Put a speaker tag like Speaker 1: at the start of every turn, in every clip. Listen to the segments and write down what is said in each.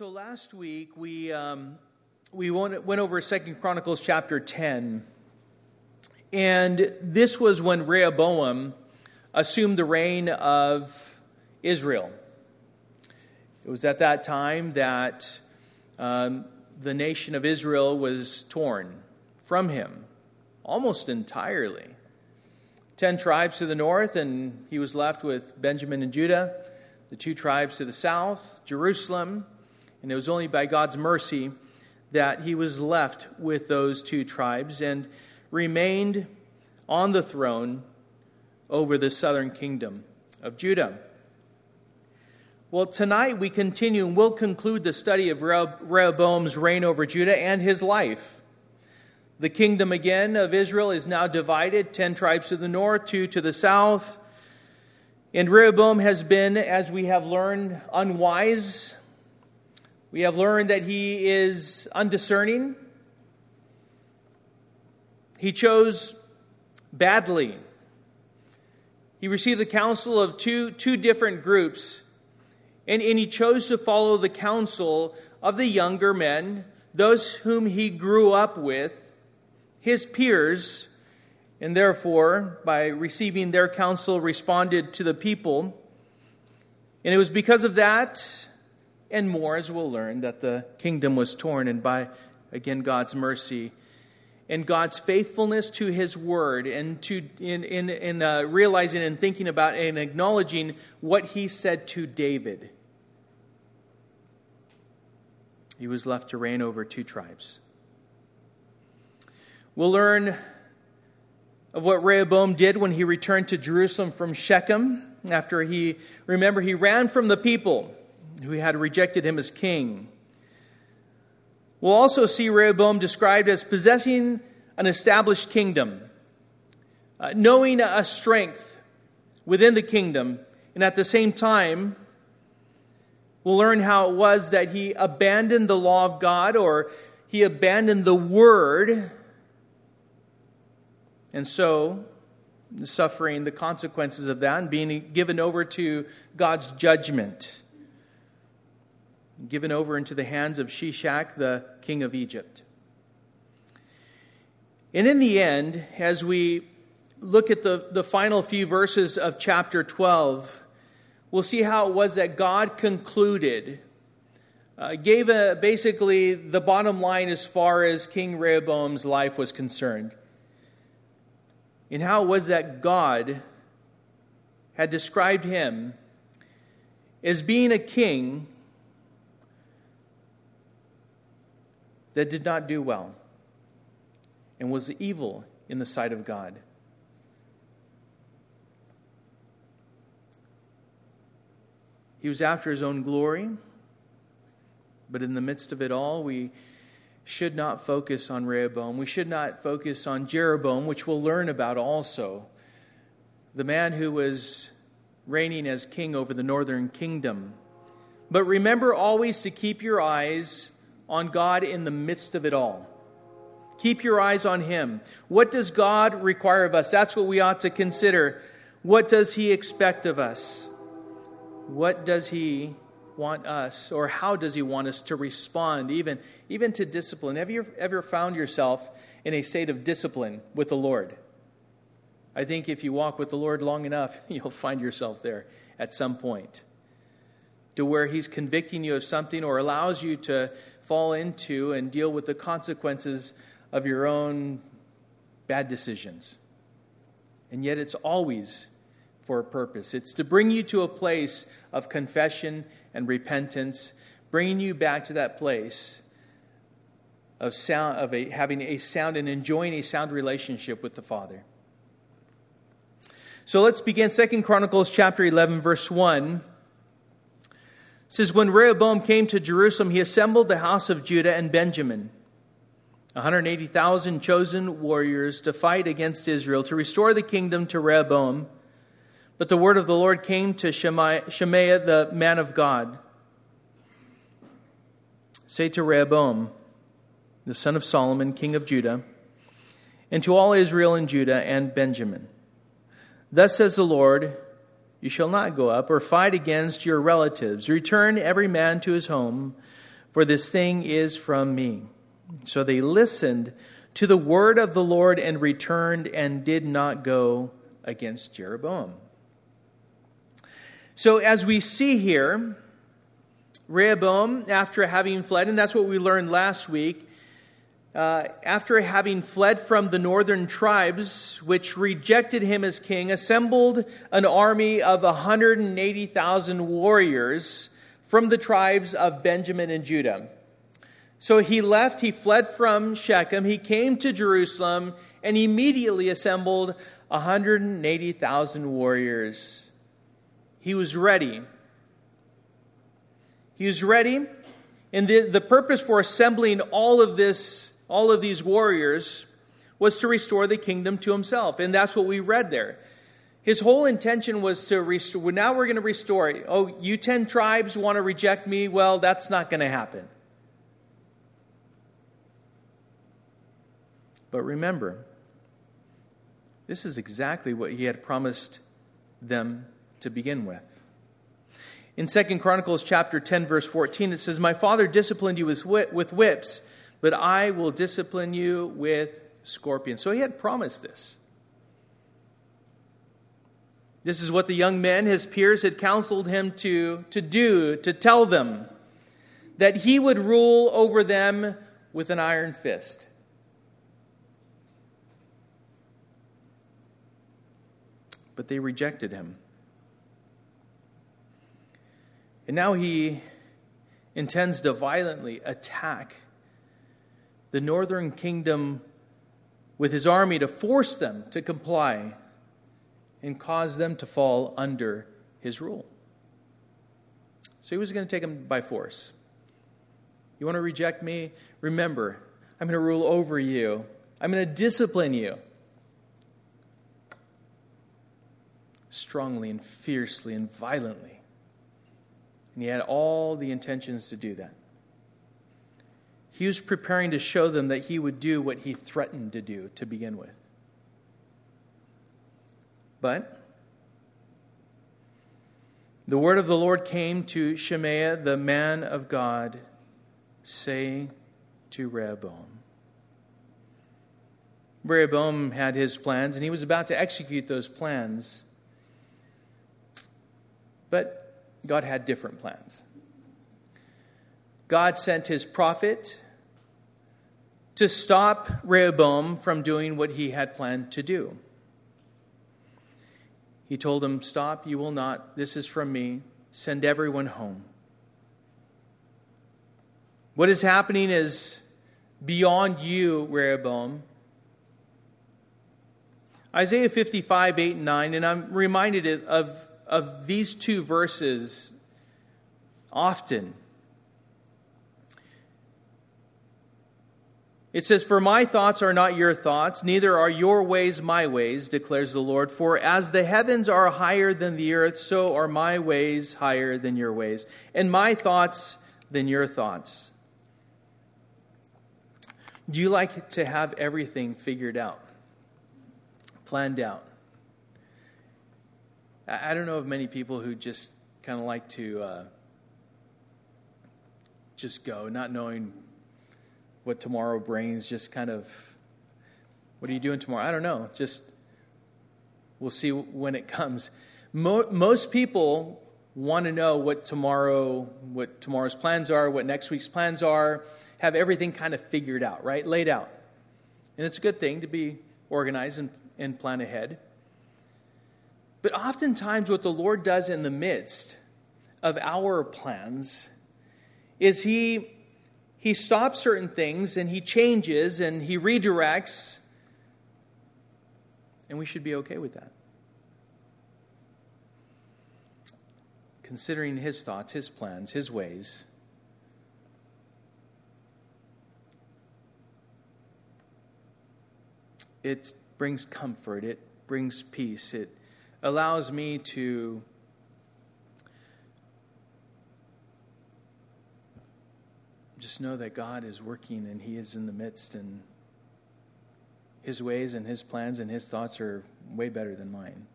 Speaker 1: So last week we um, we went, went over Second Chronicles chapter ten, and this was when Rehoboam assumed the reign of Israel. It was at that time that um, the nation of Israel was torn from him almost entirely. Ten tribes to the north, and he was left with Benjamin and Judah. The two tribes to the south, Jerusalem and it was only by God's mercy that he was left with those two tribes and remained on the throne over the southern kingdom of Judah. Well, tonight we continue and we'll conclude the study of Rehoboam's reign over Judah and his life. The kingdom again of Israel is now divided 10 tribes to the north, 2 to the south. And Rehoboam has been, as we have learned, unwise we have learned that he is undiscerning. He chose badly. He received the counsel of two, two different groups, and, and he chose to follow the counsel of the younger men, those whom he grew up with, his peers, and therefore, by receiving their counsel, responded to the people. And it was because of that and more, as we'll learn, that the kingdom was torn, and by, again, God's mercy and God's faithfulness to His word, and to in in, in uh, realizing and thinking about and acknowledging what He said to David. He was left to reign over two tribes. We'll learn of what Rehoboam did when he returned to Jerusalem from Shechem after he, remember, he ran from the people who had rejected him as king. We'll also see Rehoboam described as possessing an established kingdom, uh, knowing a strength within the kingdom, and at the same time, we'll learn how it was that he abandoned the law of God or he abandoned the word, and so suffering the consequences of that and being given over to God's judgment given over into the hands of Shishak, the king of Egypt. And in the end, as we look at the, the final few verses of chapter 12, we'll see how it was that God concluded, uh, gave a, basically the bottom line as far as King Rehoboam's life was concerned. And how it was that God had described him as being a king that did not do well and was evil in the sight of God. He was after his own glory, but in the midst of it all, we should not focus on Rehoboam. We should not focus on Jeroboam, which we'll learn about also. The man who was reigning as king over the northern kingdom. But remember always to keep your eyes on God in the midst of it all. Keep your eyes on Him. What does God require of us? That's what we ought to consider. What does He expect of us? What does He want us, or how does He want us to respond, even, even to discipline? Have you ever found yourself in a state of discipline with the Lord? I think if you walk with the Lord long enough, you'll find yourself there at some point to where He's convicting you of something or allows you to fall into and deal with the consequences of your own bad decisions. And yet, it's always for a purpose. It's to bring you to a place of confession and repentance, bringing you back to that place of sound of a, having a sound and enjoying a sound relationship with the Father. So let's begin Second Chronicles chapter 11 verse 1 says, When Rehoboam came to Jerusalem, he assembled the house of Judah and Benjamin, 180,000 chosen warriors to fight against Israel, to restore the kingdom to Rehoboam. But the word of the Lord came to Shemaiah, the man of God. Say to Rehoboam, the son of Solomon, king of Judah, and to all Israel and Judah and Benjamin Thus says the Lord, you shall not go up or fight against your relatives. Return every man to his home, for this thing is from me. So they listened to the word of the Lord and returned and did not go against Jeroboam. So, as we see here, Rehoboam, after having fled, and that's what we learned last week, uh, after having fled from the northern tribes, which rejected him as king, assembled an army of 180,000 warriors from the tribes of Benjamin and Judah. So he left, he fled from Shechem, he came to Jerusalem, and immediately assembled 180,000 warriors. He was ready. He was ready. And the, the purpose for assembling all of this, all of these warriors, was to restore the kingdom to himself. And that's what we read there. His whole intention was to restore. Now we're going to restore. It. Oh, you 10 tribes want to reject me? Well, that's not going to happen. But remember, this is exactly what he had promised them to begin with. In 2 Chronicles chapter 10 verse 14 it says, "My father disciplined you with with whips, but I will discipline you with scorpions." So he had promised this. This is what the young men, his peers, had counseled him to, to do, to tell them that he would rule over them with an iron fist. but they rejected him. And now he intends to violently attack the northern kingdom with his army to force them to comply and cause them to fall under his rule. So he was going to take them by force. You want to reject me? Remember, I'm going to rule over you, I'm going to discipline you. strongly and fiercely and violently. And he had all the intentions to do that. He was preparing to show them that he would do what he threatened to do to begin with. But the word of the Lord came to Shemaiah, the man of God, saying to Rehoboam. Rehoboam had his plans, and he was about to execute those plans. But God had different plans. God sent his prophet to stop Rehoboam from doing what he had planned to do. He told him, Stop, you will not. This is from me. Send everyone home. What is happening is beyond you, Rehoboam. Isaiah 55, 8, and 9, and I'm reminded of of these two verses often. It says, For my thoughts are not your thoughts, neither are your ways my ways, declares the Lord. For as the heavens are higher than the earth, so are my ways higher than your ways, and my thoughts than your thoughts. Do you like to have everything figured out, planned out? I don't know of many people who just kind of like to uh, just go, not knowing what tomorrow brings, just kind of, what are you doing tomorrow? I don't know. Just, we'll see when it comes. Mo- most people want to know what tomorrow, what tomorrow's plans are, what next week's plans are, have everything kind of figured out, right? Laid out. And it's a good thing to be organized and, and plan ahead. But oftentimes, what the Lord does in the midst of our plans is He, he stops certain things and He changes and He redirects, and we should be okay with that. Considering His thoughts, His plans, His ways. It brings comfort, it brings peace, it allows me to know that God is working and He is in the midst, and His ways and His plans and His thoughts are way better than mine.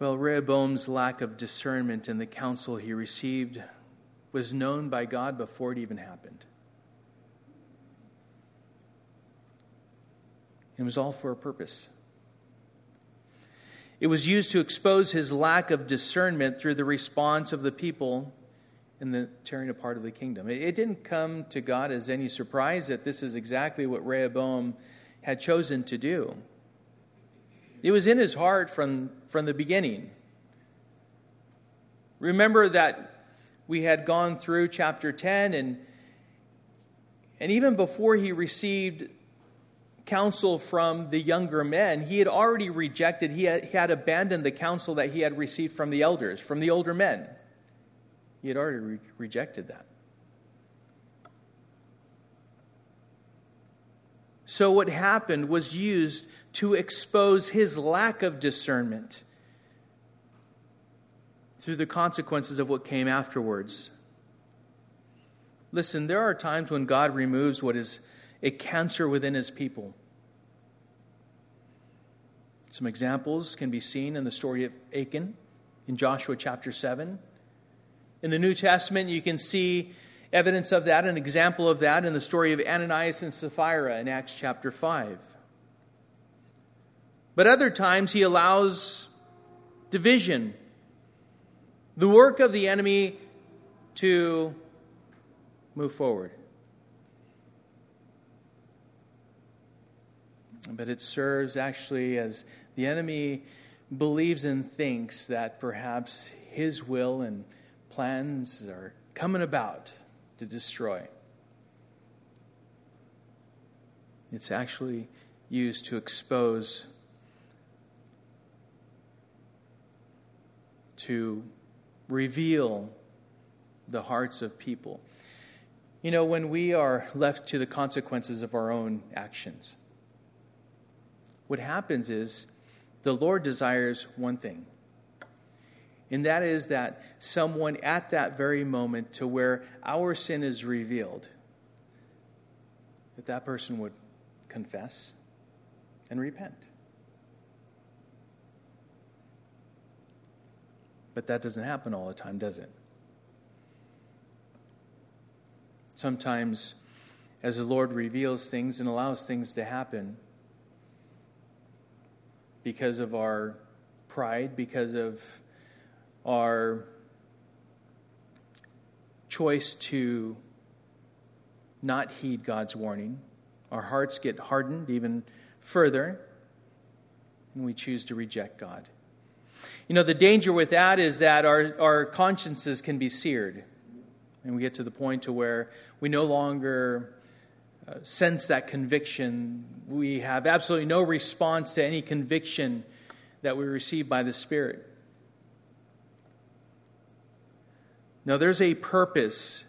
Speaker 1: Well, Rehoboam's lack of discernment in the counsel he received was known by God before it even happened. It was all for a purpose. It was used to expose his lack of discernment through the response of the people in the tearing apart of the kingdom. It didn't come to God as any surprise that this is exactly what Rehoboam had chosen to do. It was in his heart from, from the beginning. Remember that we had gone through chapter 10, and, and even before he received counsel from the younger men, he had already rejected, he had, he had abandoned the counsel that he had received from the elders, from the older men. He had already re- rejected that. So, what happened was used to expose his lack of discernment through the consequences of what came afterwards. Listen, there are times when God removes what is a cancer within his people. Some examples can be seen in the story of Achan in Joshua chapter 7. In the New Testament, you can see evidence of that, an example of that in the story of Ananias and Sapphira in Acts chapter 5. But other times, he allows division the work of the enemy to move forward. But it serves actually as the enemy believes and thinks that perhaps his will and plans are coming about to destroy. It's actually used to expose, to reveal the hearts of people. You know, when we are left to the consequences of our own actions, what happens is the Lord desires one thing, and that is that someone at that very moment to where our sin is revealed, that that person would confess and repent. But that doesn't happen all the time, does it? Sometimes, as the Lord reveals things and allows things to happen, because of our pride, because of our choice to not heed God's warning, our hearts get hardened even further, and we choose to reject God. You know, the danger with that is that our, our consciences can be seared. And we get to the point to where we no longer uh, sense that conviction. We have absolutely no response to any conviction that we receive by the Spirit. Now, there's a purpose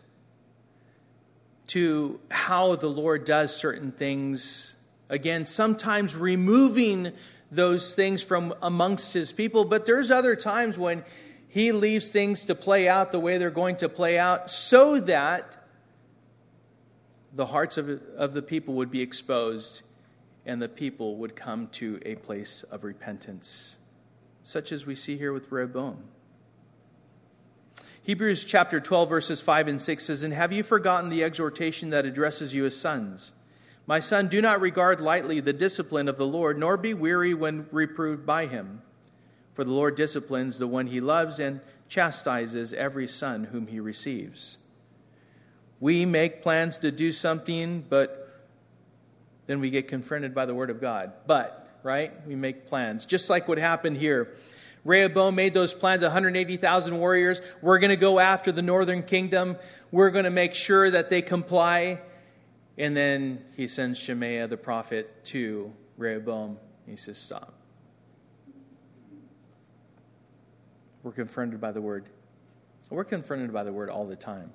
Speaker 1: to how the Lord does certain things. Again, sometimes removing those things from amongst his people, but there's other times when he leaves things to play out the way they're going to play out so that the hearts of, of the people would be exposed and the people would come to a place of repentance, such as we see here with Rehoboam. Hebrews chapter 12, verses 5 and 6 says, And have you forgotten the exhortation that addresses you as sons? My son, do not regard lightly the discipline of the Lord, nor be weary when reproved by him. For the Lord disciplines the one he loves and chastises every son whom he receives. We make plans to do something, but then we get confronted by the word of God. But, right? We make plans. Just like what happened here. Rehoboam made those plans 180,000 warriors. We're going to go after the northern kingdom. We're going to make sure that they comply. And then he sends Shemaiah the prophet to Rehoboam. He says, Stop. We're confronted by the word. We're confronted by the word all the time.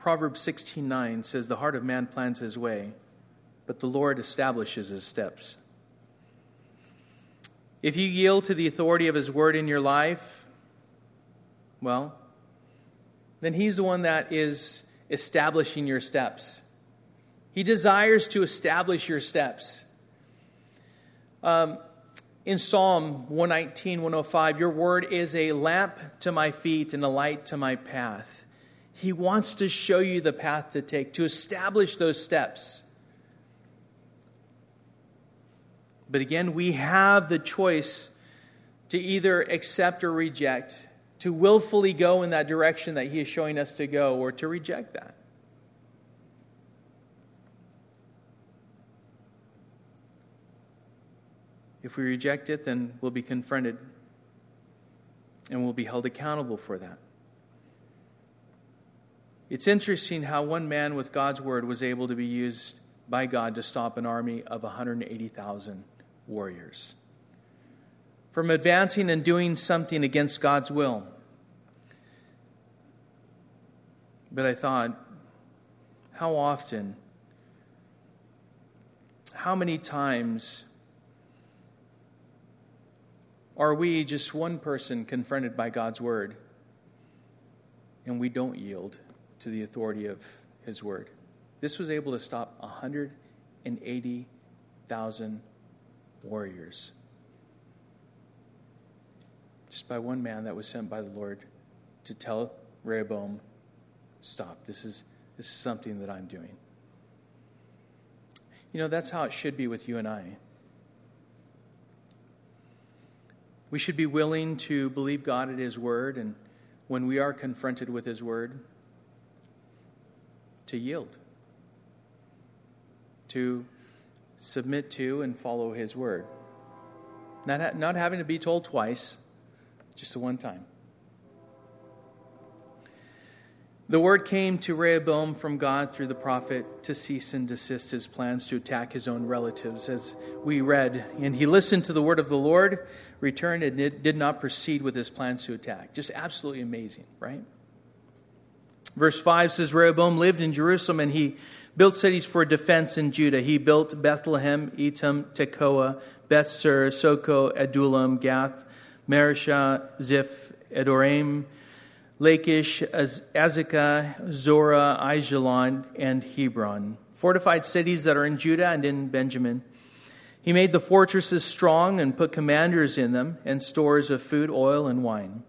Speaker 1: Proverbs 16:9 says the heart of man plans his way, but the Lord establishes his steps. If you yield to the authority of his word in your life, well, then He's the one that is establishing your steps. He desires to establish your steps. Um, in Psalm 119, 105, your word is a lamp to my feet and a light to my path. He wants to show you the path to take, to establish those steps. But again, we have the choice to either accept or reject, to willfully go in that direction that He is showing us to go, or to reject that. If we reject it, then we'll be confronted and we'll be held accountable for that. It's interesting how one man with God's word was able to be used by God to stop an army of 180,000 warriors from advancing and doing something against God's will. But I thought, how often, how many times are we just one person confronted by God's word and we don't yield to the authority of his word? This was able to stop 180,000 warriors. Just by one man that was sent by the Lord to tell Rehoboam, stop. This is, this is something that I'm doing. You know, that's how it should be with you and I. We should be willing to believe God at His word, and when we are confronted with His word, to yield, to submit to and follow His word. Not, ha- not having to be told twice, just the one time. The word came to Rehoboam from God through the prophet to cease and desist his plans to attack his own relatives, as we read. And he listened to the word of the Lord, returned, and did not proceed with his plans to attack. Just absolutely amazing, right? Verse 5 says Rehoboam lived in Jerusalem and he built cities for defense in Judah. He built Bethlehem, Etam, Tekoa, Beth Zur, Soco, Adullam, Gath, Mareshah, Ziph, Adoraim, Lachish, Azekah, Zorah, Aijalon, and Hebron. Fortified cities that are in Judah and in Benjamin. He made the fortresses strong and put commanders in them, and stores of food, oil, and wine.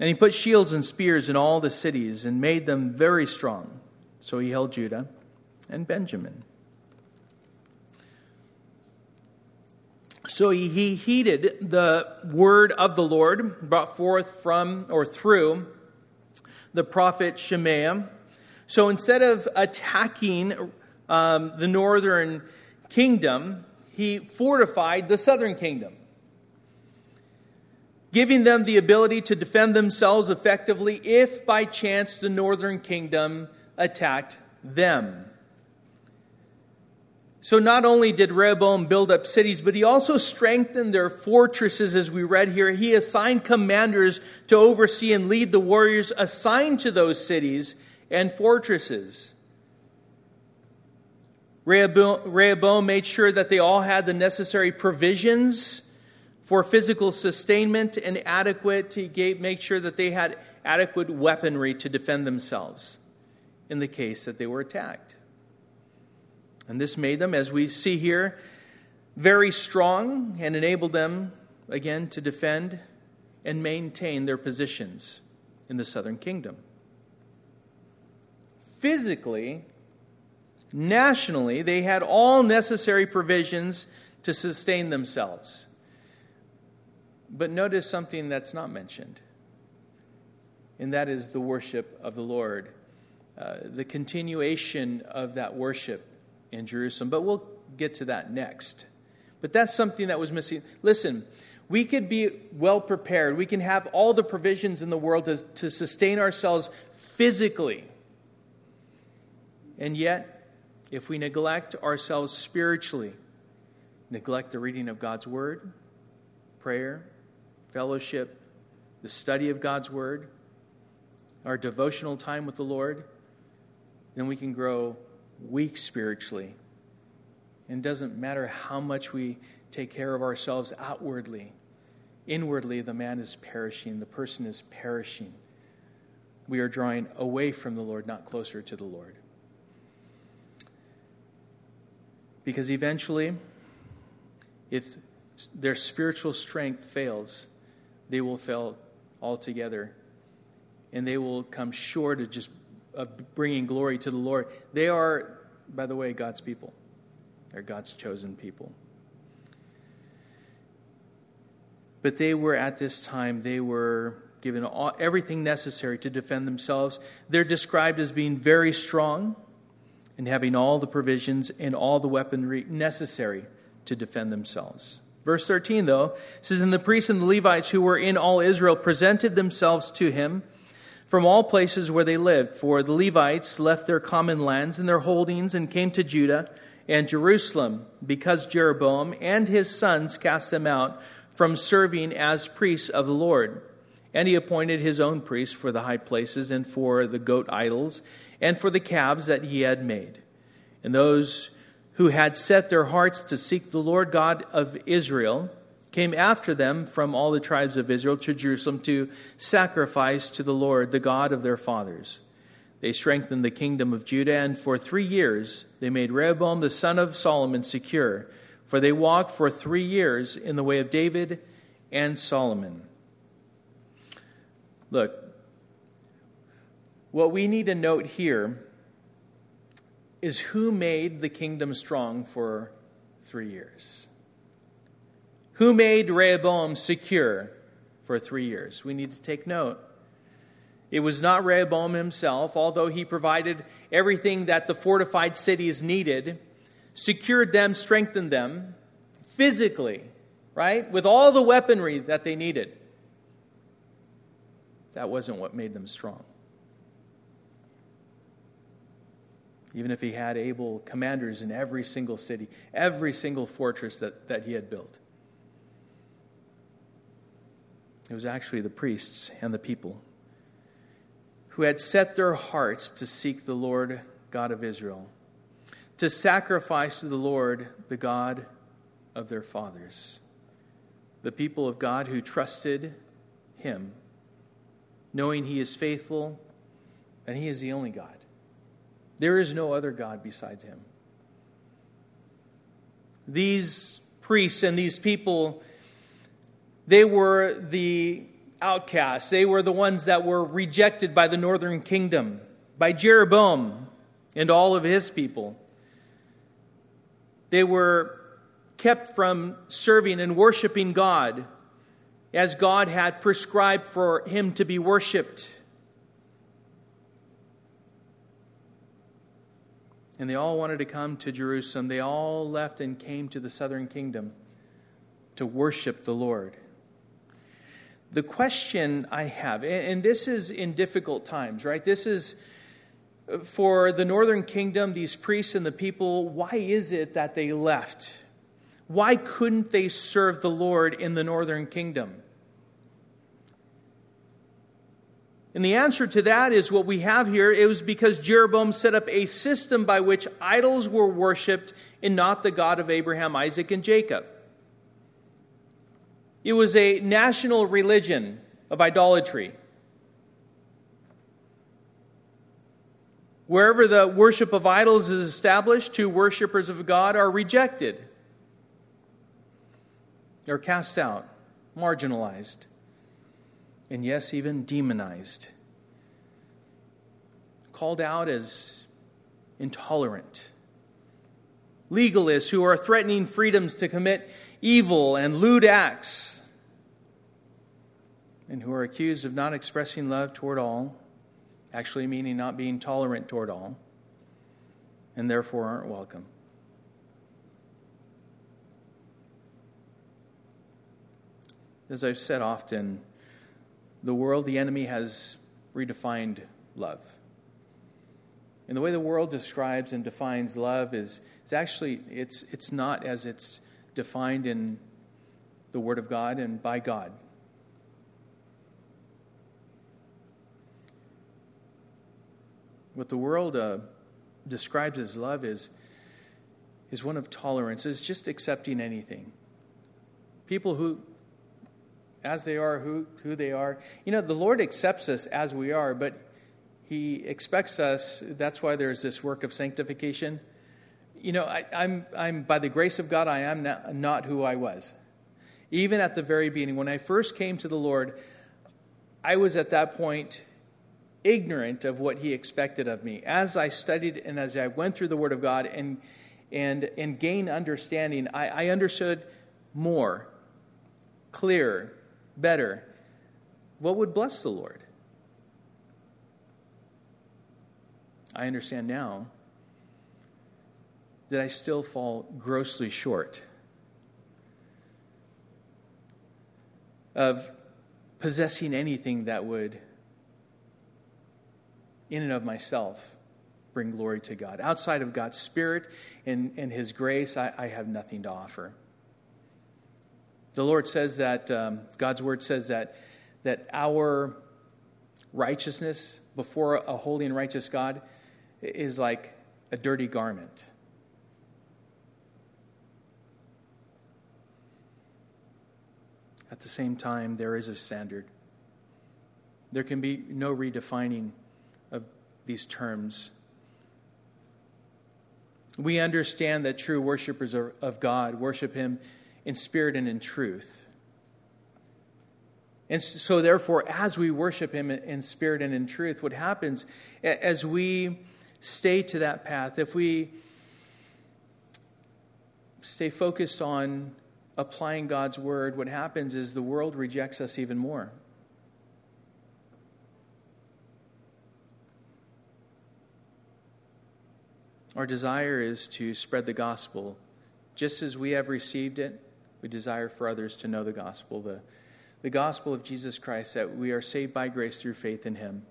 Speaker 1: And he put shields and spears in all the cities and made them very strong. So he held Judah and Benjamin. So he heeded the word of the Lord brought forth from or through the prophet Shemaiah. So instead of attacking um, the northern kingdom, he fortified the southern kingdom, giving them the ability to defend themselves effectively if by chance the northern kingdom attacked them. So not only did Rehoboam build up cities, but he also strengthened their fortresses, as we read here. He assigned commanders to oversee and lead the warriors assigned to those cities and fortresses. Rehoboam, made sure that they all had the necessary provisions for physical sustainment and adequate to make sure that they had adequate weaponry to defend themselves in the case that they were attacked. And this made them, as we see here, very strong and enabled them, again, to defend and maintain their positions in the southern kingdom. Physically, nationally, they had all necessary provisions to sustain themselves. But notice something that's not mentioned, and that is the worship of the Lord, uh, the continuation of that worship in Jerusalem. But we'll get to that next. But that's something that was missing. Listen, we could be well prepared. We can have all the provisions in the world to, to sustain ourselves physically. And yet, if we neglect ourselves spiritually, neglect the reading of God's Word, prayer, fellowship, the study of God's Word, our devotional time with the Lord, then we can grow weak spiritually. And it doesn't matter how much we take care of ourselves outwardly. Inwardly, the man is perishing, the person is perishing. We are drawing away from the Lord, not closer to the Lord. Because eventually, if their spiritual strength fails, they will fail altogether. And they will come short of just of bringing glory to the Lord. They are, by the way, God's people. They're God's chosen people. But they were at this time, they were given all, everything necessary to defend themselves. They're described as being very strong and having all the provisions and all the weaponry necessary to defend themselves. Verse 13, though, says, And the priests and the Levites who were in all Israel presented themselves to him from all places where they lived. For the Levites left their common lands and their holdings and came to Judah and Jerusalem, because Jeroboam and his sons cast them out from serving as priests of the Lord. And he appointed his own priests for the high places and for the goat idols and for the calves that he had made. And those who had set their hearts to seek the Lord God of Israel came after them from all the tribes of Israel to Jerusalem to sacrifice to the Lord, the God of their fathers. They strengthened the kingdom of Judah, and for three years they made Rehoboam the son of Solomon secure, for they walked for three years in the way of David and Solomon. Look, what we need to note here is who made the kingdom strong for three years? Who made Rehoboam secure for three years? We need to take note. It was not Rehoboam himself, although he provided everything that the fortified cities needed, secured them, strengthened them physically, right? With all the weaponry that they needed. That wasn't what made them strong. Even if he had able commanders in every single city, every single fortress that, that he had built. It was actually the priests and the people who had set their hearts to seek the Lord God of Israel, to sacrifice to the Lord the God of their fathers. The people of God who trusted him knowing He is faithful and He is the only God. There is no other God besides Him. These priests and these people, they were the outcasts. They were the ones that were rejected by the northern kingdom, by Jeroboam and all of his people. They were kept from serving and worshiping God as God had prescribed for him to be worshiped. And they all wanted to come to Jerusalem. They all left and came to the southern kingdom to worship the Lord. The question I have, and this is in difficult times, right? This is uh, for the northern kingdom, these priests and the people, why is it that they left? Why couldn't they serve the Lord in the northern kingdom? And the answer to that is what we have here. It was because Jeroboam set up a system by which idols were worshiped and not the God of Abraham, Isaac, and Jacob. It was a national religion of idolatry. Wherever the worship of idols is established, two worshippers of God are rejected. They're cast out, marginalized, and yes, even demonized. Called out as intolerant. Legalists who are threatening freedoms to commit evil and lewd acts, and who are accused of not expressing love toward all, actually meaning not being tolerant toward all, and therefore aren't welcome. As I've said often, the world, the enemy, has redefined love. And the way the world describes and defines love is, is actually, it's, it's not as it's defined in the Word of God and by God. What the world uh, describes as love is, is one of tolerance, is just accepting anything. People who, as they are, who, who they are. You know, the Lord accepts us as we are, but He expects us, that's why there's this work of sanctification. you know, I, am I'm, I'm, by the grace of God, I am not, not who I was. Even at the very beginning, when I first came to the Lord, I was at that point ignorant of what He expected of me. As I studied and as I went through the Word of God and, and, and gained understanding, I, I understood more, clearer, better what would bless the Lord. I understand now that I still fall grossly short of possessing anything that would, in and of myself, bring glory to God. Outside of God's Spirit and, and His grace, I, I have nothing to offer. The Lord says that, um, God's Word says that, that our righteousness before a holy and righteous God is like a dirty garment. At the same time, there is a standard. There can be no redefining of these terms. We understand that true worshippers of God worship Him in spirit and in truth. And so, therefore, as we worship Him in spirit and in truth, what happens as we stay to that path, if we stay focused on applying God's word, what happens is the world rejects us even more. Our desire is to spread the gospel. Just as we have received it, we desire for others to know the gospel, the, the gospel of Jesus Christ, that we are saved by grace through faith in him,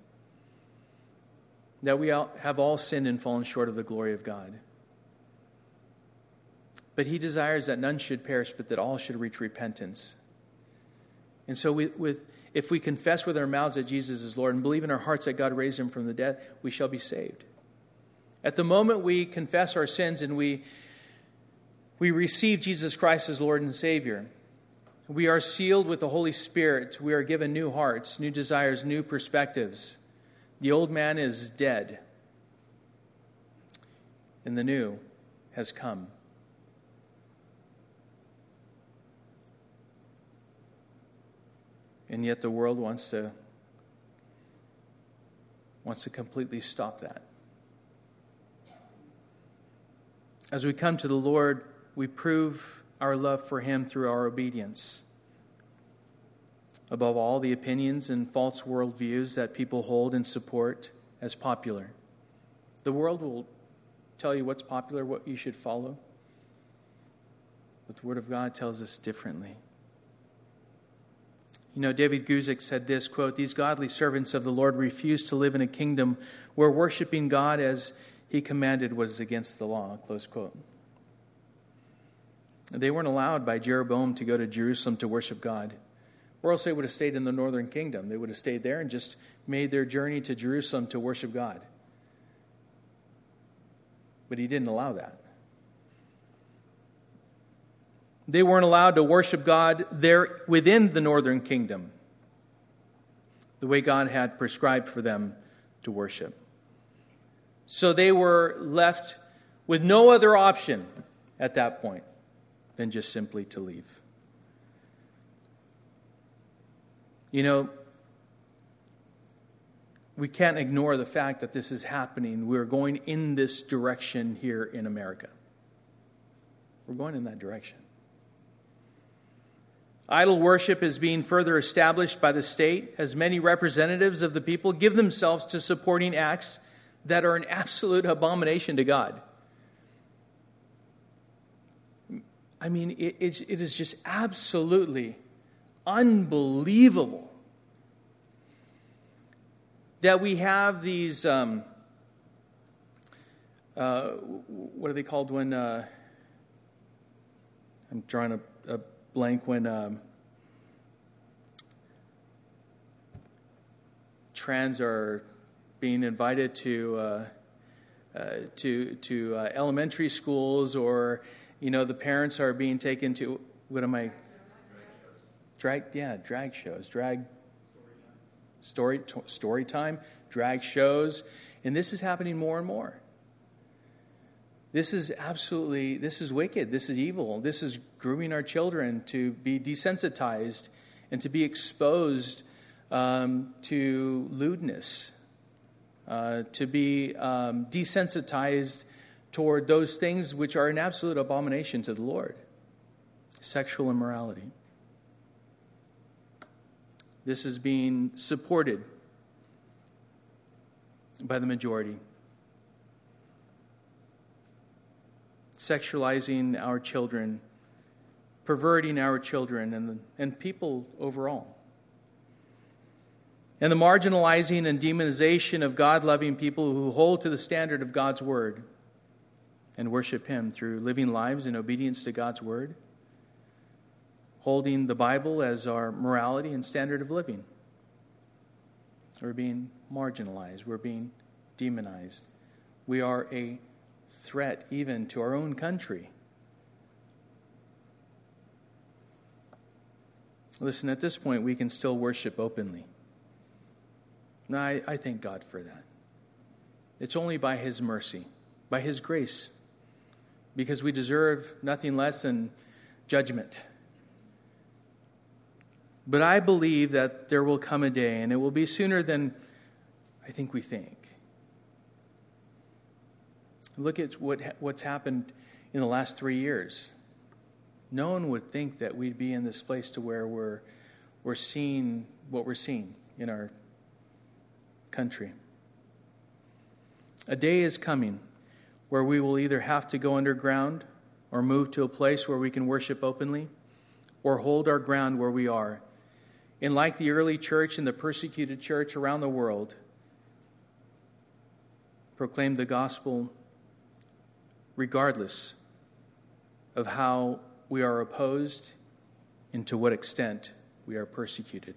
Speaker 1: that we have all sinned and fallen short of the glory of God. But he desires that none should perish, but that all should reach repentance. And so, we, with, if we confess with our mouths that Jesus is Lord and believe in our hearts that God raised him from the dead, we shall be saved. At the moment we confess our sins and we, we receive Jesus Christ as Lord and Savior, we are sealed with the Holy Spirit. We are given new hearts, new desires, new perspectives. The old man is dead, and the new has come. And yet the world wants to wants to completely stop that. As we come to the Lord, we prove our love for him through our obedience. Above all, the opinions and false worldviews that people hold and support as popular. The world will tell you what's popular, what you should follow. But the Word of God tells us differently. You know, David Guzik said this quote, These godly servants of the Lord refuse to live in a kingdom where worshiping God as he commanded was against the law. Close quote. They weren't allowed by Jeroboam to go to Jerusalem to worship God. Or else they would have stayed in the northern kingdom. They would have stayed there and just made their journey to Jerusalem to worship God. But he didn't allow that. They weren't allowed to worship God there within the northern kingdom, the way God had prescribed for them to worship. So they were left with no other option at that point than just simply to leave. You know, we can't ignore the fact that this is happening. We're going in this direction here in America. We're going in that direction. Idol worship is being further established by the state as many representatives of the people give themselves to supporting acts that are an absolute abomination to God. I mean, it, it is just absolutely unbelievable that we have these. Um, uh, what are they called when? Uh, I'm drawing a, a blank when um, trans are being invited to uh, uh, to to uh, elementary schools, or you know the parents are being taken to what am I? Drag, shows. Drag yeah, drag shows, drag story story time, drag shows, and this is happening more and more. This is absolutely, this is wicked. This is evil. This is grooming our children to be desensitized and to be exposed um, to lewdness, uh, to be um, desensitized toward those things which are an absolute abomination to the Lord sexual immorality. This is being supported by the majority. Sexualizing our children, perverting our children, and, and people overall. And the marginalizing and demonization of God loving people who hold to the standard of God's word and worship Him through living lives in obedience to God's word, holding the Bible as our morality and standard of living. We're being marginalized, we're being demonized. We are a threat even to our own country. Listen, at this point, we can still worship openly. And I, I thank God for that. It's only by His mercy, by His grace, because we deserve nothing less than judgment. But I believe that there will come a day, and it will be sooner than I think we think. Look at what, what's happened in the last three years. No one would think that we'd be in this place to where we're, we're seeing what we're seeing in our country. A day is coming where we will either have to go underground or move to a place where we can worship openly or hold our ground where we are. And like the early church and the persecuted church around the world, proclaim the gospel regardless of how we are opposed and to what extent we are persecuted.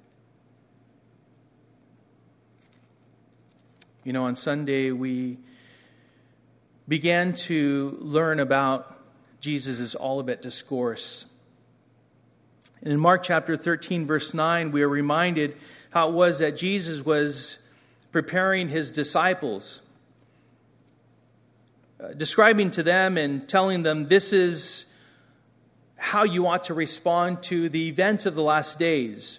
Speaker 1: You know, on Sunday we began to learn about Jesus' Olivet Discourse. And in Mark chapter 13, verse 9, we are reminded how it was that Jesus was preparing his disciples, uh, describing to them and telling them this is how you ought to respond to the events of the last days.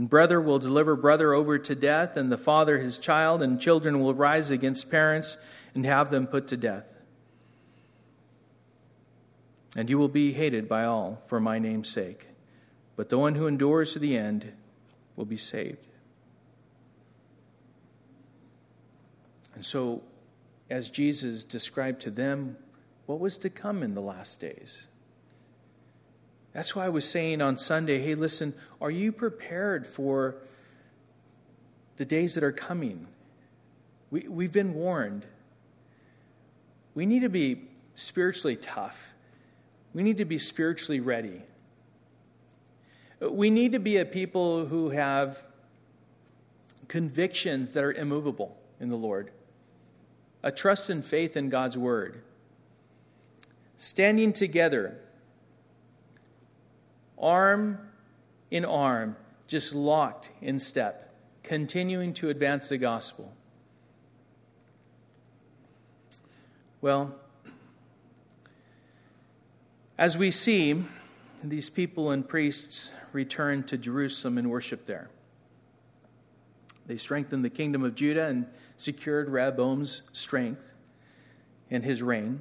Speaker 1: And brother will deliver brother over to death, and the father his child, and children will rise against parents and have them put to death. And you will be hated by all for my name's sake. But the one who endures to the end will be saved. And so, as Jesus described to them what was to come in the last days, that's why I was saying on Sunday hey, listen, are you prepared for the days that are coming? We, we've been warned. We need to be spiritually tough, we need to be spiritually ready. We need to be a people who have convictions that are immovable in the Lord, a trust and faith in God's word, standing together arm in arm, just locked in step, continuing to advance the gospel. Well, as we see, these people and priests return to Jerusalem and worship there. They strengthened the kingdom of Judah and secured Rehoboam's strength and his reign.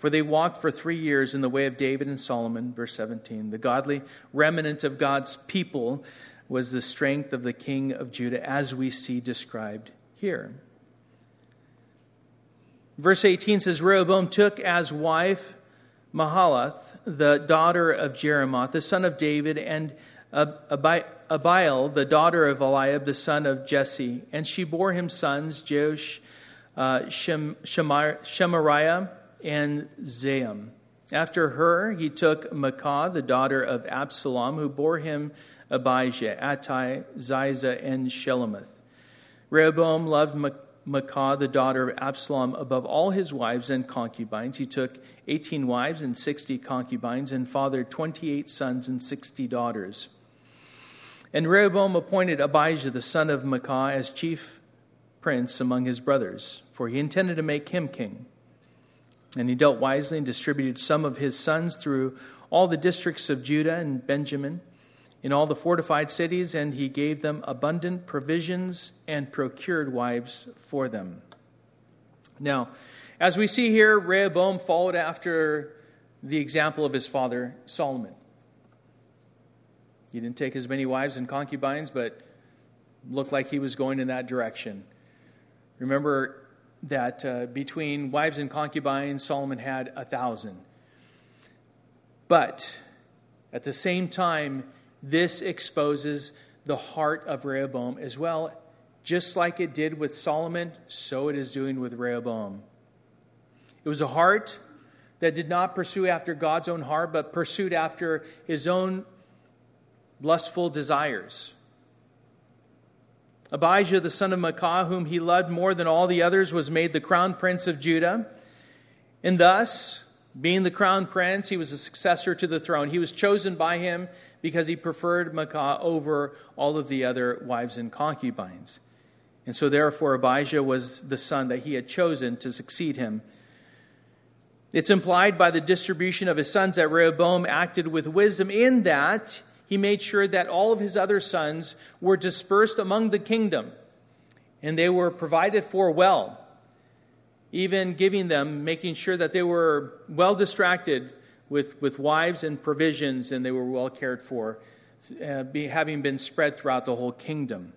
Speaker 1: For they walked for three years in the way of David and Solomon, verse 17. The godly remnant of God's people was the strength of the king of Judah, as we see described here. Verse 18 says Rehoboam took as wife Mahalath, the daughter of Jerimoth, the son of David, and Abiel, the daughter of Eliab, the son of Jesse. And she bore him sons, Joash, uh, Shem, Shemariah, and Zaham. After her, he took Maacah, the daughter of Absalom, who bore him Abijah, Attai, Ziza, and Shelomith. Rehoboam loved Maacah, the daughter of Absalom, above all his wives and concubines. He took 18 wives and 60 concubines and fathered 28 sons and 60 daughters. And Rehoboam appointed Abijah, the son of Maacah, as chief prince among his brothers, for he intended to make him king. And he dealt wisely and distributed some of his sons through all the districts of Judah and Benjamin in all the fortified cities, and he gave them abundant provisions and procured wives for them. Now, as we see here, Rehoboam followed after the example of his father Solomon. He didn't take as many wives and concubines, but looked like he was going in that direction. Remember that uh, between wives and concubines, Solomon had a thousand. But at the same time, this exposes the heart of Rehoboam as well. Just like it did with Solomon, so it is doing with Rehoboam. It was a heart that did not pursue after God's own heart, but pursued after his own lustful desires. Abijah, the son of Maacah, whom he loved more than all the others, was made the crown prince of Judah. And thus, being the crown prince, he was a successor to the throne. He was chosen by him because he preferred Maacah over all of the other wives and concubines. And so, therefore, Abijah was the son that he had chosen to succeed him. It's implied by the distribution of his sons that Rehoboam acted with wisdom in that he made sure that all of his other sons were dispersed among the kingdom and they were provided for well, even giving them, making sure that they were well distracted with, with wives and provisions and they were well cared for, uh, be, having been spread throughout the whole kingdom.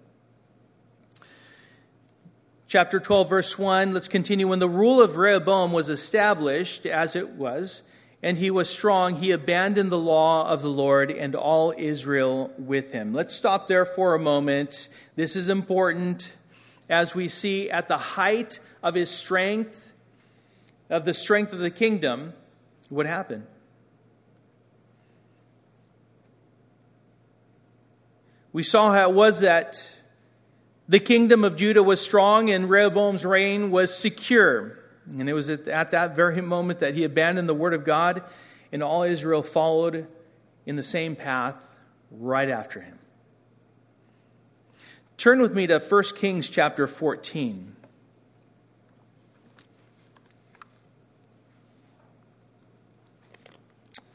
Speaker 1: Chapter 12, verse 1, let's continue. When the rule of Rehoboam was established, as it was, and he was strong, he abandoned the law of the Lord and all Israel with him. Let's stop there for a moment. This is important as we see at the height of his strength, of the strength of the kingdom, what happened? We saw how it was that the kingdom of Judah was strong and Rehoboam's reign was secure. And it was at, at that very moment that he abandoned the word of God, and all Israel followed in the same path right after him. Turn with me to 1 Kings chapter 14.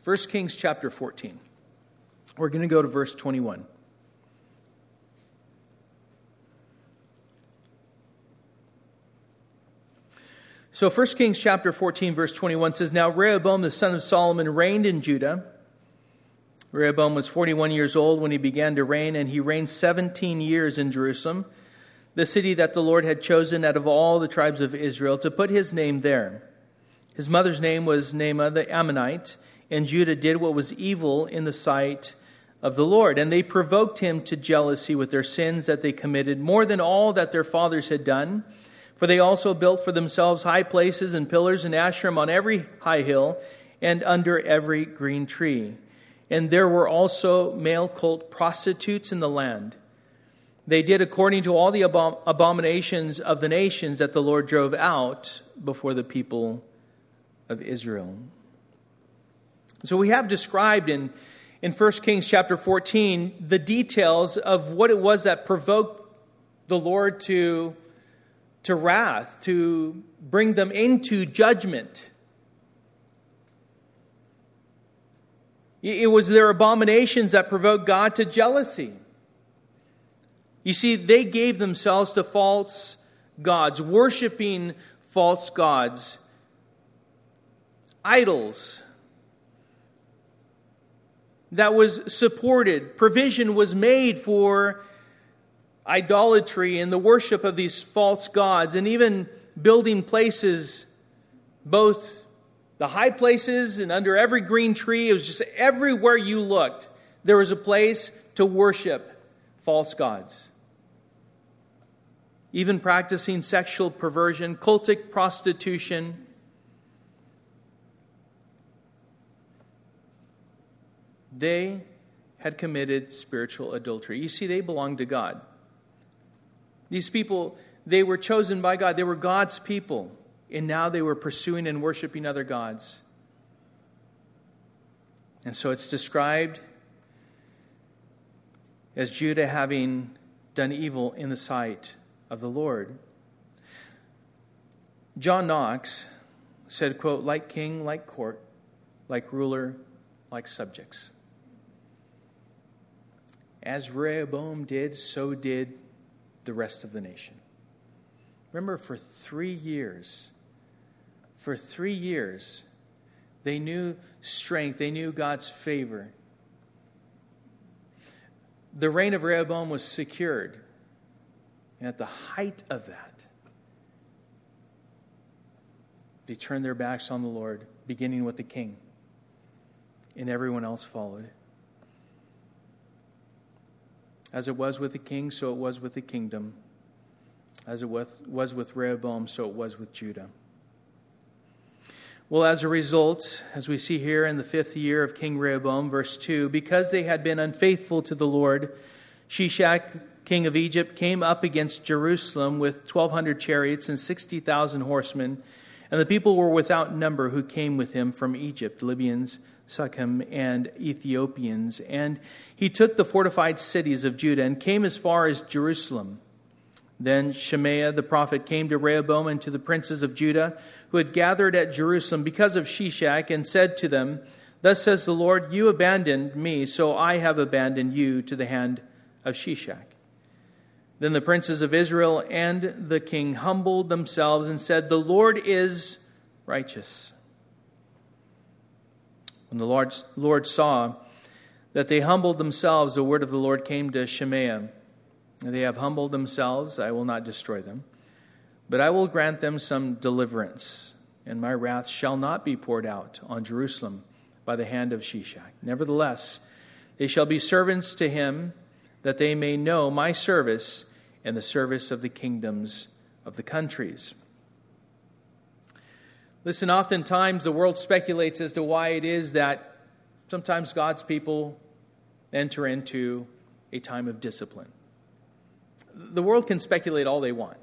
Speaker 1: First Kings chapter 14. We're going to go to verse 21. So 1 Kings chapter 14 verse 21 says now Rehoboam the son of Solomon reigned in Judah. Rehoboam was 41 years old when he began to reign and he reigned 17 years in Jerusalem, the city that the Lord had chosen out of all the tribes of Israel to put his name there. His mother's name was Naamah the Ammonite, and Judah did what was evil in the sight of the Lord. And they provoked him to jealousy with their sins that they committed, more than all that their fathers had done. For they also built for themselves high places and pillars and Asherim on every high hill and under every green tree. And there were also male cult prostitutes in the land. They did according to all the abom- abominations of the nations that the Lord drove out before the people of Israel. So we have described in, in 1 Kings chapter 14 the details of what it was that provoked the Lord to to wrath, to bring them into judgment. It was their abominations that provoked God to jealousy. You see, they gave themselves to false gods, worshiping false gods, idols that was supported. Provision was made for idolatry and the worship of these false gods, and even building places, both the high places and under every green tree. It was just everywhere you looked, there was a place to worship false gods. Even practicing sexual perversion, cultic prostitution. They had committed spiritual adultery. You see, they belonged to God. These people, they were chosen by God, they were God's people, and now they were pursuing and worshiping other gods. And so it's described as Judah having done evil in the sight of the Lord. John Knox said, quote, like king, like court, like ruler, like subjects. As Rehoboam did, so did the rest of the nation. Remember, for three years, for three years, they knew strength, they knew God's favor. The reign of Rehoboam was secured. And at the height of that, they turned their backs on the Lord, beginning with the king, and everyone else followed. As it was with the king, so it was with the kingdom. As it was with Rehoboam, so it was with Judah. Well, as a result, as we see here in the fifth year of King Rehoboam, verse 2, because they had been unfaithful to the Lord, Shishak, king of Egypt, came up against Jerusalem with 1,200 chariots and 60,000 horsemen, and the people were without number who came with him from Egypt, Libyans, Sukkim, and Ethiopians. And he took the fortified cities of Judah and came as far as Jerusalem. Then Shemaiah the prophet came to Rehoboam and to the princes of Judah who had gathered at Jerusalem because of Shishak and said to them, Thus says the Lord, You abandoned me, so I have abandoned you to the hand of Shishak. Then the princes of Israel and the king humbled themselves and said, The Lord is righteous. When the Lord, Lord saw that they humbled themselves, the word of the Lord came to Shemaiah. They have humbled themselves, I will not destroy them, but I will grant them some deliverance, and my wrath shall not be poured out on Jerusalem by the hand of Shishak. Nevertheless, they shall be servants to him, that they may know my service and the service of the kingdoms of the countries. Listen, oftentimes the world speculates as to why it is that sometimes God's people enter into a time of discipline the world can speculate all they want,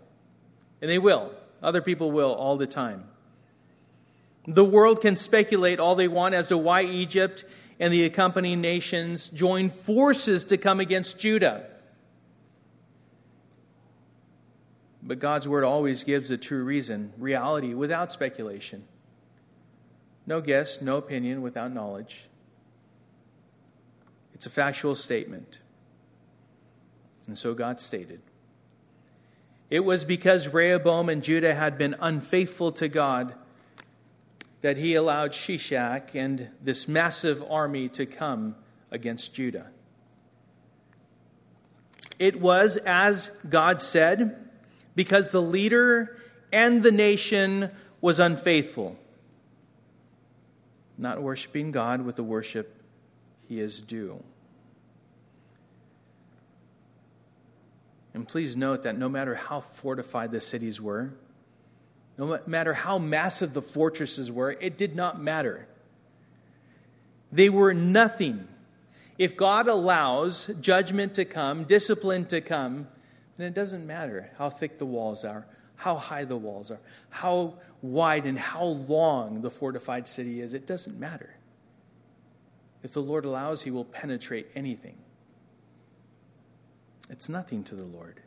Speaker 1: and they will. Other people will all the time. The world can speculate all they want as to why Egypt and the accompanying nations joined forces to come against Judah. But God's word always gives the true reason, reality without speculation. No guess, no opinion without knowledge. It's a factual statement. And so God stated. It was because Rehoboam and Judah had been unfaithful to God that he allowed Shishak and this massive army to come against Judah. It was, as God said, because the leader and the nation was unfaithful, not worshiping God with the worship he is due. And please note that no matter how fortified the cities were, no matter how massive the fortresses were, it did not matter. They were nothing. If God allows judgment to come, discipline to come, then it doesn't matter how thick the walls are, how high the walls are, how wide and how long the fortified city is. It doesn't matter. If the Lord allows, He will penetrate anything. It's nothing to the Lord.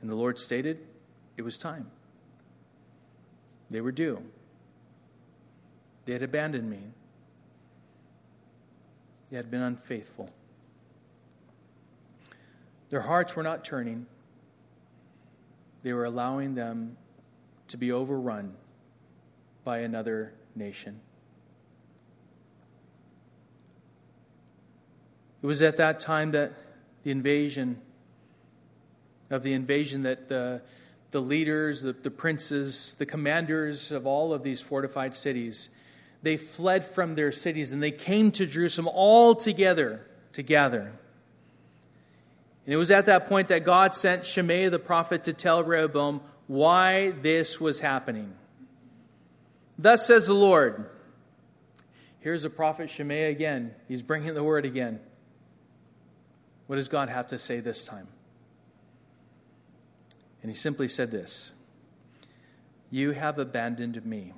Speaker 1: And the Lord stated it was time. They were due. They had abandoned me. They had been unfaithful. Their hearts were not turning, they were allowing them to be overrun by another nation. It was at that time that the invasion, of the invasion, that the, the leaders, the, the princes, the commanders of all of these fortified cities, they fled from their cities and they came to Jerusalem all together to gather. And it was at that point that God sent Shimei the prophet to tell Rehoboam why this was happening. Thus says the Lord. Here's the prophet Shimei again. He's bringing the word again. What does God have to say this time? And he simply said this You have abandoned me,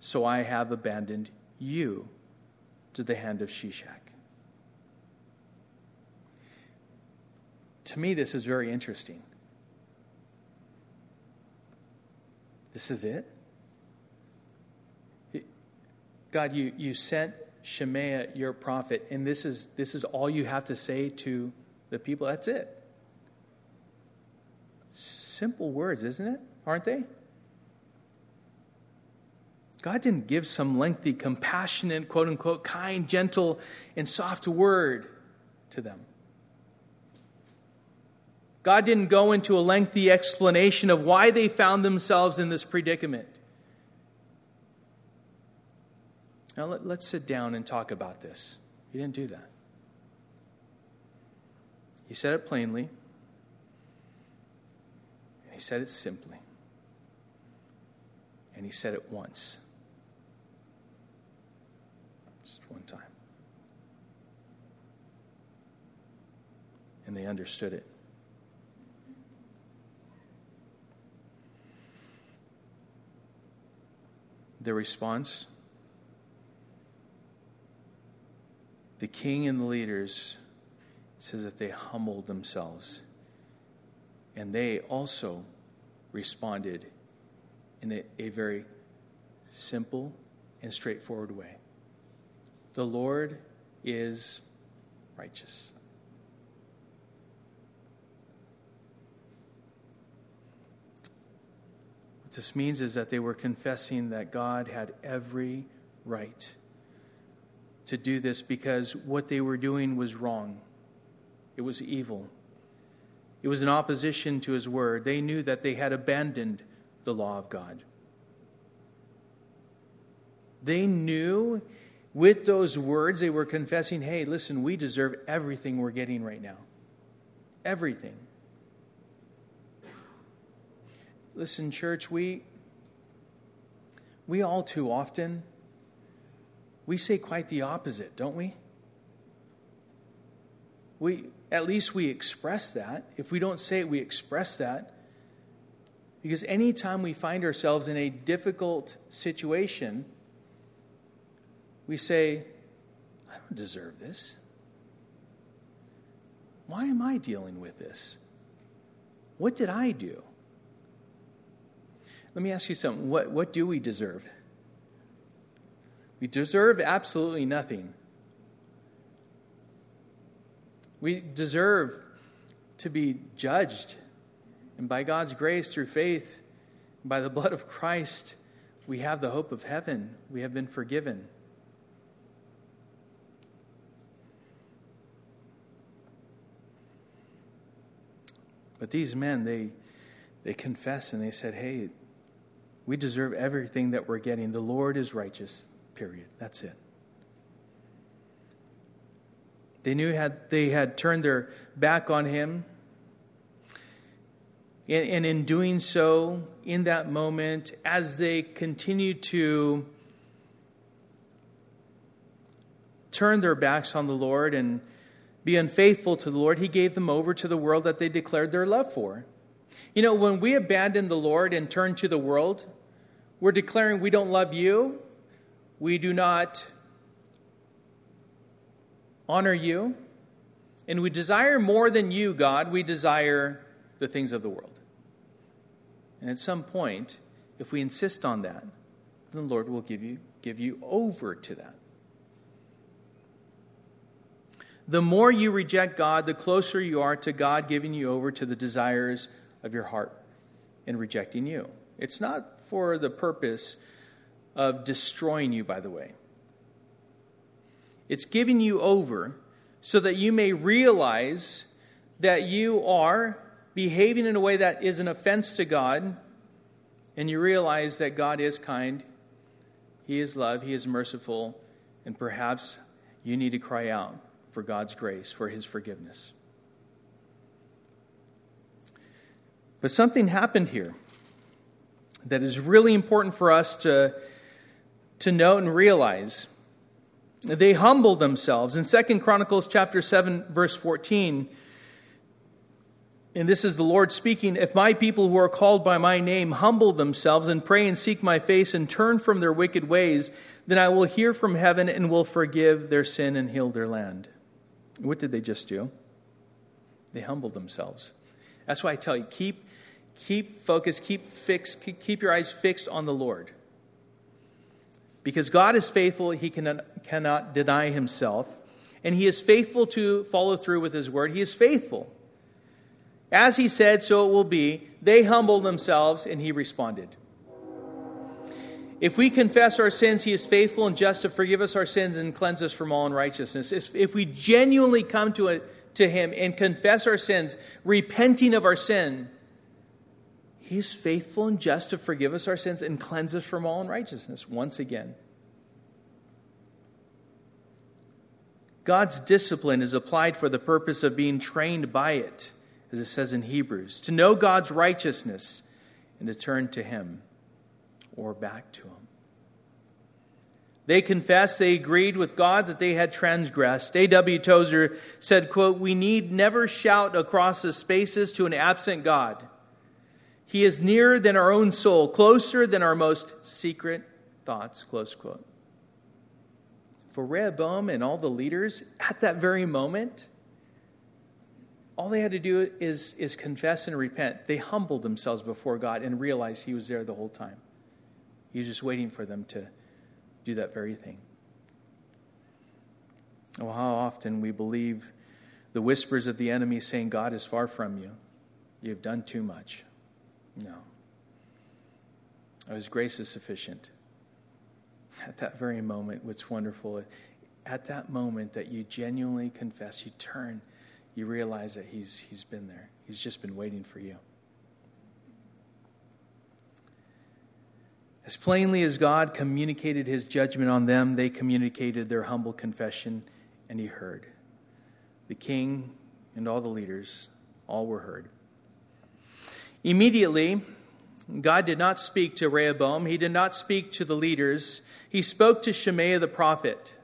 Speaker 1: so I have abandoned you to the hand of Shishak. To me, this is very interesting. This is it? God, you, you sent Shemaiah, your prophet, and this is, this is all you have to say to the people. That's it. Simple words, isn't it? Aren't they? God didn't give some lengthy, compassionate, quote unquote, kind, gentle, and soft word to them. God didn't go into a lengthy explanation of why they found themselves in this predicament. Now, let, us sit down and talk about this. He didn't do that. He said it plainly, and he said it simply, and he said it once. Just one time. And they understood it. Their response the king and the leaders says that they humbled themselves and they also responded in a, a, very simple and straightforward way the lord is righteous what this means is that they were confessing that god had every right to do this because what they were doing was wrong. It was evil. It was in opposition to his word. They knew that they had abandoned the law of God. They knew with those words, they were confessing, hey, listen, we deserve everything we're getting right now. Everything. Listen, church, we, we all too often we say quite the opposite, don't we? We at least we express that. If we don't say it, we express that. Because anytime we find ourselves in a difficult situation, we say, I don't deserve this. Why am I dealing with this? What did I do? Let me ask you something. What, what do we deserve? We deserve absolutely nothing. We deserve to be judged. And by God's grace, through faith, by the blood of Christ, we have the hope of heaven. We have been forgiven. But these men, they, they confess and they said, Hey, we deserve everything that we're getting. The Lord is righteous. Period. That's it. They knew had, they had turned their back on him. And, and in doing so, in that moment, as they continued to turn their backs on the Lord and be unfaithful to the Lord, he gave them over to the world that they declared their love for. You know, when we abandon the Lord and turn to the world, we're declaring we don't love you, we do not honor you, and we desire more than you, God. We desire the things of the world. And at some point, if we insist on that, then the Lord will give you, give you over to that. The more you reject God, the closer you are to God giving you over to the desires of your heart and rejecting you. It's not for the purpose of destroying you, by the way. It's giving you over so that you may realize that you are behaving in a way that is an offense to God, and you realize that God is kind, He is love, He is merciful, and perhaps you need to cry out for God's grace, for His forgiveness. But something happened here. that is really important for us to, to note and realize. They humbled themselves. In Second Chronicles chapter 7, verse 14, and this is the Lord speaking If my people who are called by my name humble themselves and pray and seek my face and turn from their wicked ways, then I will hear from heaven and will forgive their sin and heal their land. What did they just do? They humbled themselves. That's why I tell you keep, keep focused, keep fixed, keep, keep your eyes fixed on the Lord. Because God is faithful, He cannot, cannot deny Himself, and He is faithful to follow through with His word. He is faithful. As he said, so it will be. They humbled themselves, and he responded. If we confess our sins, he is faithful and just to forgive us our sins and cleanse us from all unrighteousness. If we genuinely come to, a, to him and confess our sins, repenting of our sin, he is faithful and just to forgive us our sins and cleanse us from all unrighteousness once again. God's discipline is applied for the purpose of being trained by it as it says in Hebrews, to know God's righteousness and to turn to Him or back to Him. They confessed, they agreed with God that they had transgressed. A.W. Tozer said, quote, We need never shout across the spaces to an absent God. He is nearer than our own soul, closer than our most secret thoughts, close quote. For Rehoboam and all the leaders, at that very moment, all they had to do is, is confess and repent. They humbled themselves before God and realized He was there the whole time. He was just waiting for them to do that very thing. Oh, how often we believe the whispers of the enemy saying, God is far from you. You've done too much. No. His grace is sufficient. At that very moment, what's wonderful, at that moment that you genuinely confess, you turn you realize that he's, he's been there. He's just been waiting for you. As plainly as God communicated his judgment on them, they communicated their humble confession, and he heard. The king and all the leaders, all were heard. Immediately, God did not speak to Rehoboam, he did not speak to the leaders. He spoke to Shemaiah the prophet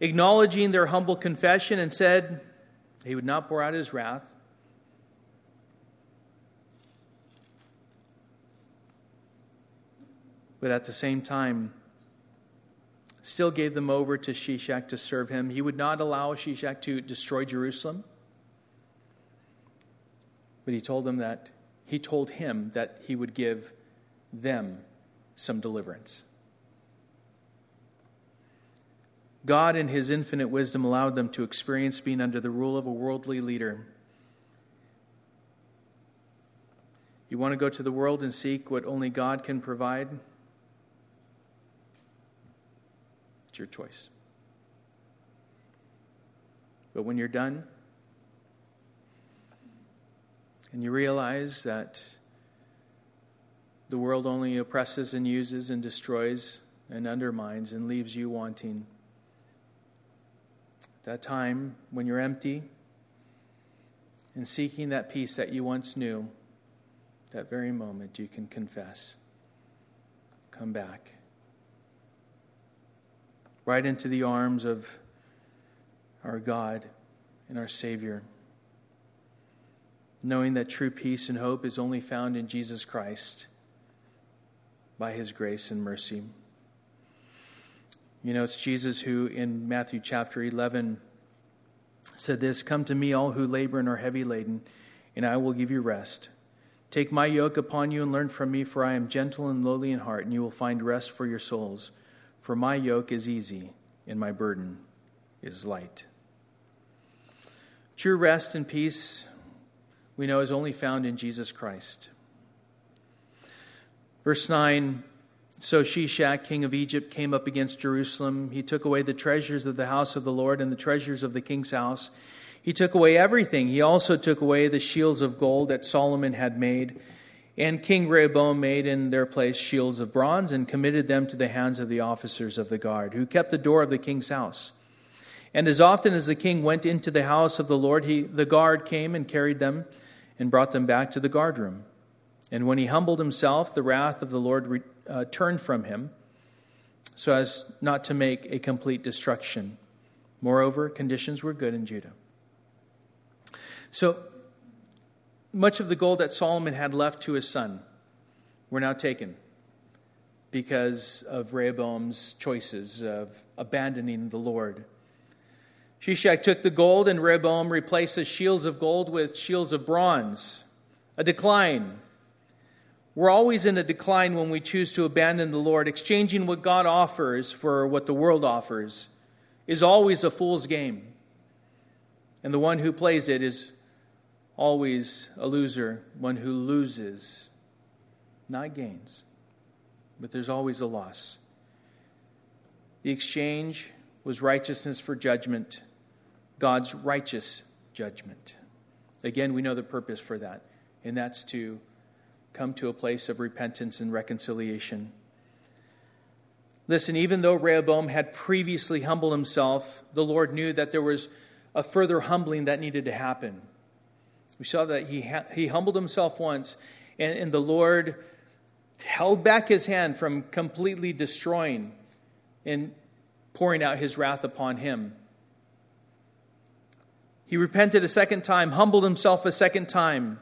Speaker 1: acknowledging their humble confession, and said he would not pour out his wrath. But at the same time, still gave them over to Shishak to serve him. He would not allow Shishak to destroy Jerusalem. But he told them that he told him that he would give them some deliverance. God, in his infinite wisdom, allowed them to experience being under the rule of a worldly leader. You want to go to the world and seek what only God can provide? It's your choice. But when you're done, and you realize that the world only oppresses and uses and destroys and undermines and leaves you wanting that time when you're empty and seeking that peace that you once knew, that very moment you can confess. Come back. Right into the arms of our God and our Savior, knowing that true peace and hope is only found in Jesus Christ by His grace and mercy. You know, it's Jesus who, in Matthew chapter 11, said this Come to me, all who labor and are heavy laden, and I will give you rest. Take my yoke upon you and learn from me, for I am gentle and lowly in heart, and you will find rest for your souls. For my yoke is easy, and my burden is light. True rest and peace, we know, is only found in Jesus Christ. Verse 9 so Shishak, king of Egypt, came up against Jerusalem. He took away the treasures of the house of the Lord and the treasures of the king's house. He took away everything. He also took away the shields of gold that Solomon had made. And King Rehoboam made in their place shields of bronze and committed them to the hands of the officers of the guard, who kept the door of the king's house. And as often as the king went into the house of the Lord, he, the guard came and carried them and brought them back to the guardroom. And when he humbled himself, the wrath of the Lord re- uh, turned from him so as not to make a complete destruction. Moreover, conditions were good in Judah. So much of the gold that Solomon had left to his son were now taken because of Rehoboam's choices of abandoning the Lord. Shishak took the gold, and Rehoboam replaced shields of gold with shields of bronze. A decline. We're always in a decline when we choose to abandon the Lord. Exchanging what God offers for what the world offers is always a fool's game. And the one who plays it is always a loser, one who loses, not gains. But there's always a loss. The exchange was righteousness for judgment God's righteous judgment. Again, we know the purpose for that, and that's to come to a place of repentance and reconciliation. Listen, even though Rehoboam had previously humbled himself, the Lord knew that there was a further humbling that needed to happen. We saw that he, ha- he humbled himself once, and, and the Lord held back his hand from completely destroying and pouring out his wrath upon him. He repented a second time, humbled himself a second time.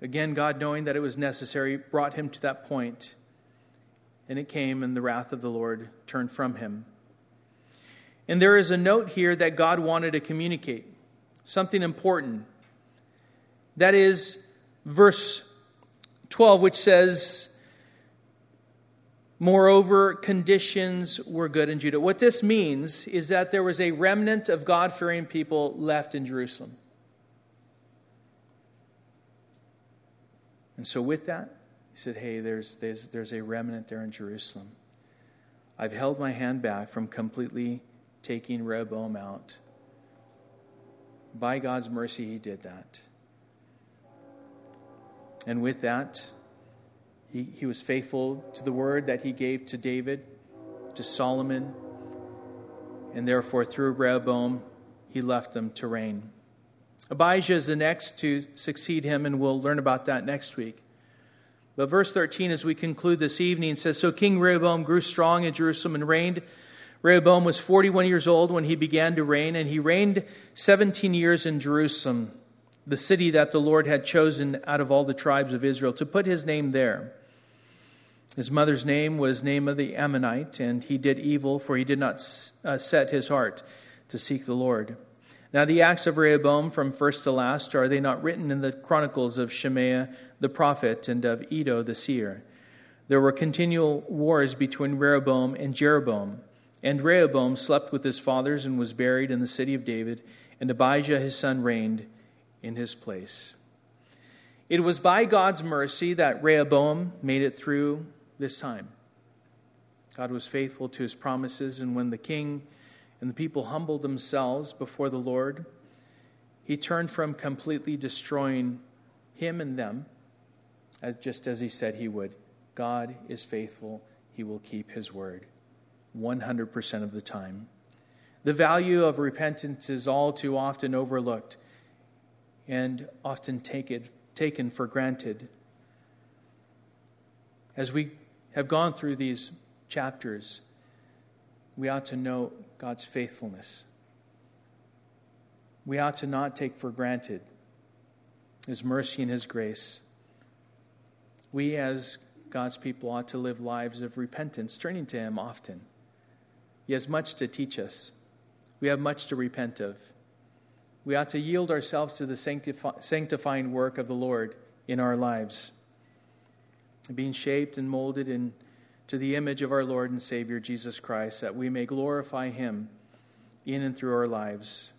Speaker 1: Again, God, knowing that it was necessary, brought him to that point. And it came, and the wrath of the Lord turned from him. And there is a note here that God wanted to communicate something important. That is verse 12, which says, Moreover, conditions were good in Judah. What this means is that there was a remnant of God fearing people left in Jerusalem. And so, with that, he said, Hey, there's, there's, there's a remnant there in Jerusalem. I've held my hand back from completely taking Rehoboam out. By God's mercy, he did that. And with that, he, he was faithful to the word that he gave to David, to Solomon, and therefore through Rehoboam, he left them to reign. Abijah is the next to succeed him, and we'll learn about that next week. But verse 13, as we conclude this evening, says So King Rehoboam grew strong in Jerusalem and reigned. Rehoboam was 41 years old when he began to reign, and he reigned 17 years in Jerusalem, the city that the Lord had chosen out of all the tribes of Israel, to put his name there. His mother's name was Naamah the Ammonite, and he did evil, for he did not uh, set his heart to seek the Lord. Now, the acts of Rehoboam from first to last, are they not written in the chronicles of Shemaiah the prophet and of Iddo the seer? There were continual wars between Rehoboam and Jeroboam. And Rehoboam slept with his fathers and was buried in the city of David, and Abijah his son reigned in his place. It was by God's mercy that Rehoboam made it through this time. God was faithful to his promises, and when the king and the people humbled themselves before the Lord, he turned from completely destroying him and them, as, just as he said he would. God is faithful, he will keep his word 100% of the time. The value of repentance is all too often overlooked and often take it, taken for granted. As we have gone through these chapters, we ought to know God's faithfulness. We ought to not take for granted His mercy and His grace. We, as God's people, ought to live lives of repentance, turning to Him often. He has much to teach us, we have much to repent of. We ought to yield ourselves to the sanctifying work of the Lord in our lives being shaped and molded into the image of our Lord and Savior Jesus Christ, that we may glorify Him in and through our lives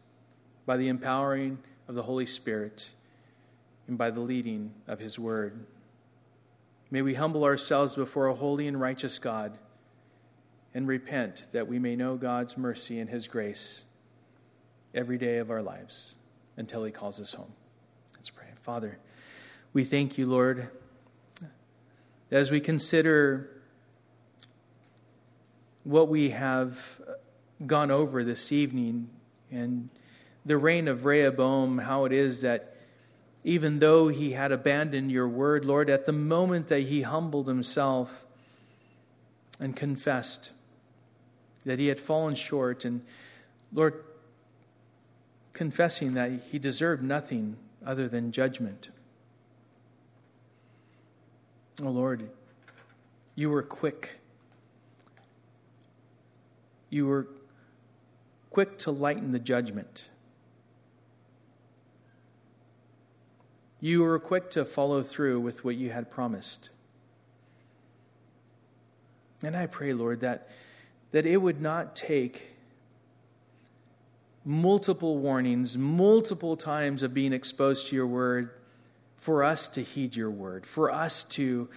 Speaker 1: by the empowering of the Holy Spirit and by the leading of His Word. May we humble ourselves before a holy and righteous God and repent that we may know God's mercy and His grace every day of our lives until He calls us home. Let's pray. Father, we thank you, Lord that as we consider what we have gone over this evening and the reign of Rehoboam, how it is that even though he had abandoned your word, Lord, at the moment that he humbled himself and confessed that he had fallen short, and Lord, confessing that he deserved nothing other than judgment. Oh Lord, you were quick. You were quick to lighten the judgment. You were quick to follow through with what you had promised. And I pray, Lord, that, that it would not take multiple warnings, multiple times of being exposed to your word for us to heed your word, for us to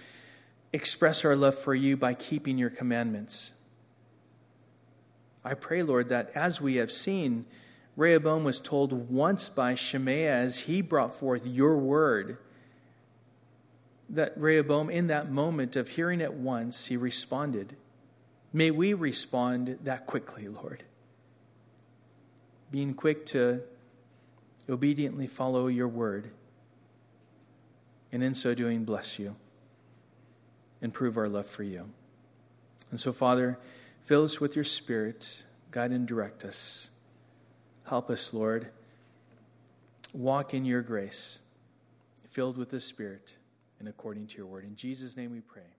Speaker 1: express our love for you by keeping your commandments. I pray, Lord, that as we have seen, Rehoboam was told once by Shemaiah as he brought forth your word, that Rehoboam, in that moment of hearing it once, he responded. May we respond that quickly, Lord. Being quick to obediently follow your word, and in so doing, bless you and prove our love for you. And so, Father, fill us with your Spirit, guide and direct us. Help us, Lord. Walk in your grace, filled with the Spirit and according to your word. In Jesus' name we pray.